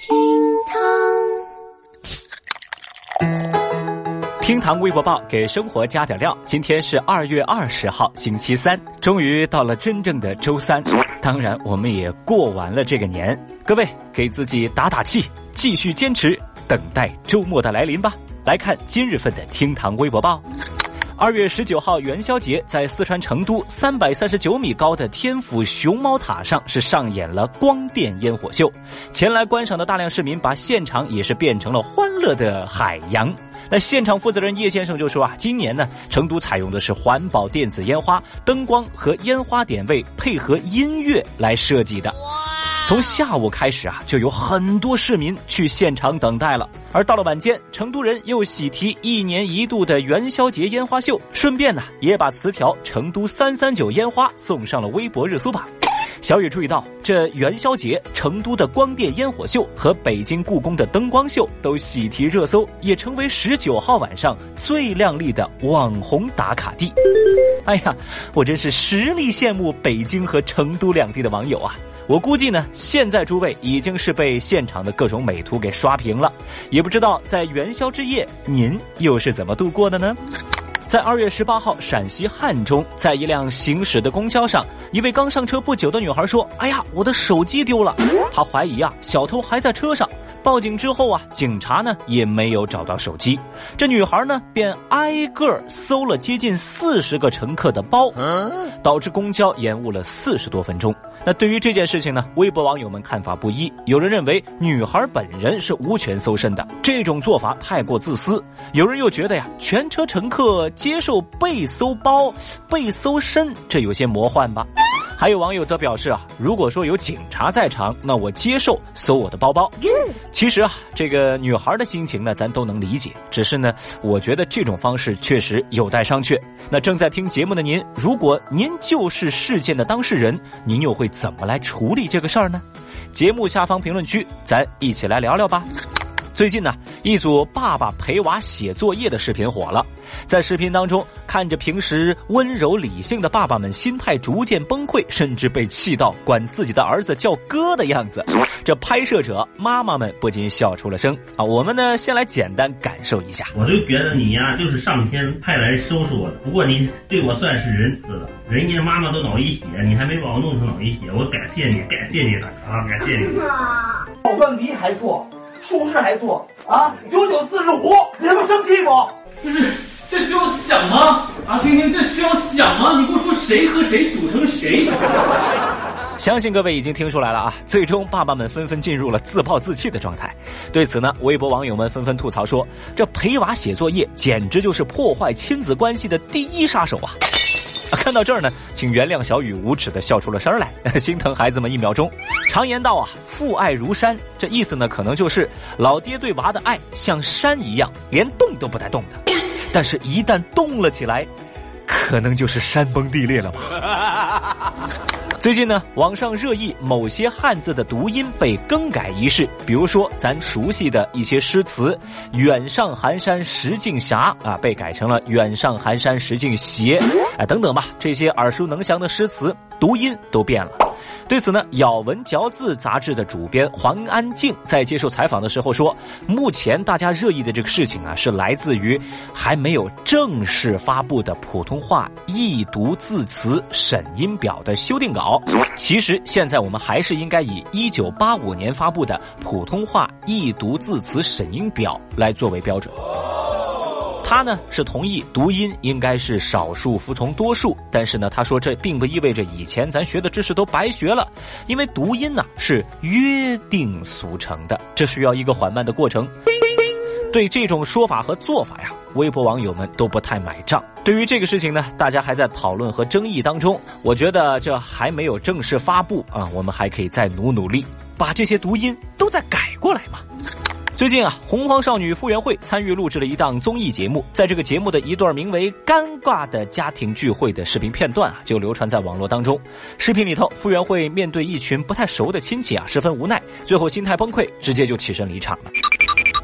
厅堂，厅堂微博报给生活加点料。今天是二月二十号，星期三，终于到了真正的周三。当然，我们也过完了这个年。各位，给自己打打气，继续坚持，等待周末的来临吧。来看今日份的厅堂微博报。二月十九号元宵节，在四川成都三百三十九米高的天府熊猫塔上是上演了光电烟火秀，前来观赏的大量市民把现场也是变成了欢乐的海洋。那现场负责人叶先生就说啊，今年呢，成都采用的是环保电子烟花，灯光和烟花点位配合音乐来设计的。从下午开始啊，就有很多市民去现场等待了。而到了晚间，成都人又喜提一年一度的元宵节烟花秀，顺便呢也把词条“成都三三九烟花”送上了微博热搜榜。小雨注意到，这元宵节成都的光电烟火秀和北京故宫的灯光秀都喜提热搜，也成为十九号晚上最靓丽的网红打卡地。哎呀，我真是实力羡慕北京和成都两地的网友啊！我估计呢，现在诸位已经是被现场的各种美图给刷屏了，也不知道在元宵之夜您又是怎么度过的呢？在二月十八号，陕西汉中，在一辆行驶的公交上，一位刚上车不久的女孩说：“哎呀，我的手机丢了。”她怀疑啊，小偷还在车上。报警之后啊，警察呢也没有找到手机。这女孩呢便挨个搜了接近四十个乘客的包，导致公交延误了四十多分钟。那对于这件事情呢，微博网友们看法不一。有人认为女孩本人是无权搜身的，这种做法太过自私；有人又觉得呀，全车乘客接受被搜包、被搜身，这有些魔幻吧。还有网友则表示啊，如果说有警察在场，那我接受搜我的包包。其实啊，这个女孩的心情呢，咱都能理解。只是呢，我觉得这种方式确实有待商榷。那正在听节目的您，如果您就是事件的当事人，您又会怎么来处理这个事儿呢？节目下方评论区，咱一起来聊聊吧。最近呢，一组爸爸陪娃写作业的视频火了。在视频当中，看着平时温柔理性的爸爸们，心态逐渐崩溃，甚至被气到管自己的儿子叫哥的样子，这拍摄者妈妈们不禁笑出了声啊！我们呢，先来简单感受一下。我就觉得你呀，就是上天派来收拾我的。不过你对我算是仁慈了，人家妈妈都脑溢血，你还没把我弄成脑溢血，我感谢你，感谢你了啊，感谢你。好问题还错。出事还做啊！九九四十五，你他妈生气不？不是，这需要想吗？啊，听听，这需要想吗？你给我说谁和谁组成谁？相信各位已经听出来了啊！最终，爸爸们纷纷进入了自暴自弃的状态。对此呢，微博网友们纷纷吐槽说：“这陪娃写作业，简直就是破坏亲子关系的第一杀手啊！” 看到这儿呢，请原谅小雨无耻的笑出了声来，心疼孩子们一秒钟。常言道啊，父爱如山，这意思呢，可能就是老爹对娃的爱像山一样，连动都不带动的。但是，一旦动了起来，可能就是山崩地裂了吧。最近呢，网上热议某些汉字的读音被更改一事，比如说咱熟悉的一些诗词“远上寒山石径斜”啊，被改成了“远上寒山石径斜”，哎，等等吧，这些耳熟能详的诗词读音都变了。对此呢，《咬文嚼字》杂志的主编黄安静在接受采访的时候说：“目前大家热议的这个事情啊，是来自于还没有正式发布的普通话易读字词审音表的修订稿。其实现在我们还是应该以一九八五年发布的普通话易读字词审音表来作为标准。”他呢是同意读音应该是少数服从多数，但是呢，他说这并不意味着以前咱学的知识都白学了，因为读音呢是约定俗成的，这需要一个缓慢的过程。对这种说法和做法呀，微博网友们都不太买账。对于这个事情呢，大家还在讨论和争议当中。我觉得这还没有正式发布啊，我们还可以再努努力，把这些读音都再改过来嘛。最近啊，洪荒少女傅园慧参与录制了一档综艺节目，在这个节目的一段名为“尴尬的家庭聚会”的视频片段啊，就流传在网络当中。视频里头，傅园慧面对一群不太熟的亲戚啊，十分无奈，最后心态崩溃，直接就起身离场了。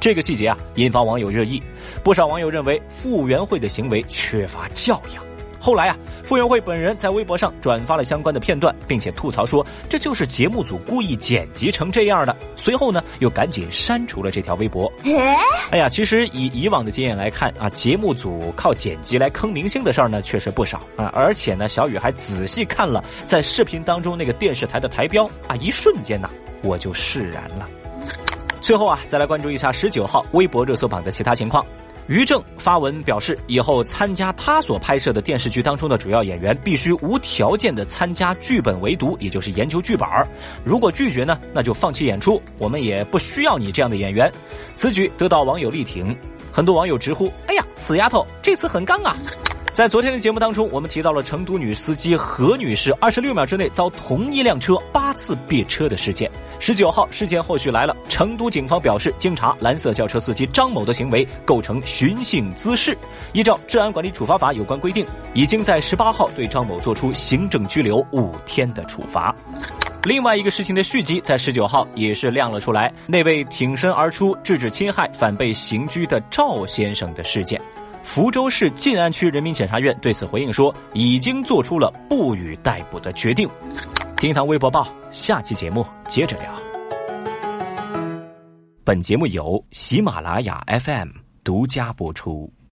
这个细节啊，引发网友热议，不少网友认为傅园慧的行为缺乏教养。后来啊，傅园慧本人在微博上转发了相关的片段，并且吐槽说这就是节目组故意剪辑成这样的。随后呢，又赶紧删除了这条微博。哎呀，其实以以往的经验来看啊，节目组靠剪辑来坑明星的事儿呢，确实不少啊。而且呢，小雨还仔细看了在视频当中那个电视台的台标啊，一瞬间呐，我就释然了。最后啊，再来关注一下十九号微博热搜榜的其他情况。于正发文表示，以后参加他所拍摄的电视剧当中的主要演员必须无条件的参加剧本围读，也就是研究剧本如果拒绝呢，那就放弃演出，我们也不需要你这样的演员。此举得到网友力挺，很多网友直呼：“哎呀，死丫头，这次很刚啊！”在昨天的节目当中，我们提到了成都女司机何女士二十六秒之内遭同一辆车八次别车的事件。十九号，事件后续来了，成都警方表示，经查，蓝色轿车司机张某的行为构成寻衅滋事，依照治安管理处罚法有关规定，已经在十八号对张某作出行政拘留五天的处罚。另外一个事情的续集在十九号也是亮了出来，那位挺身而出制止侵害、反被刑拘的赵先生的事件。福州市晋安区人民检察院对此回应说，已经做出了不予逮捕的决定。厅堂微博报，下期节目接着聊。本节目由喜马拉雅 FM 独家播出。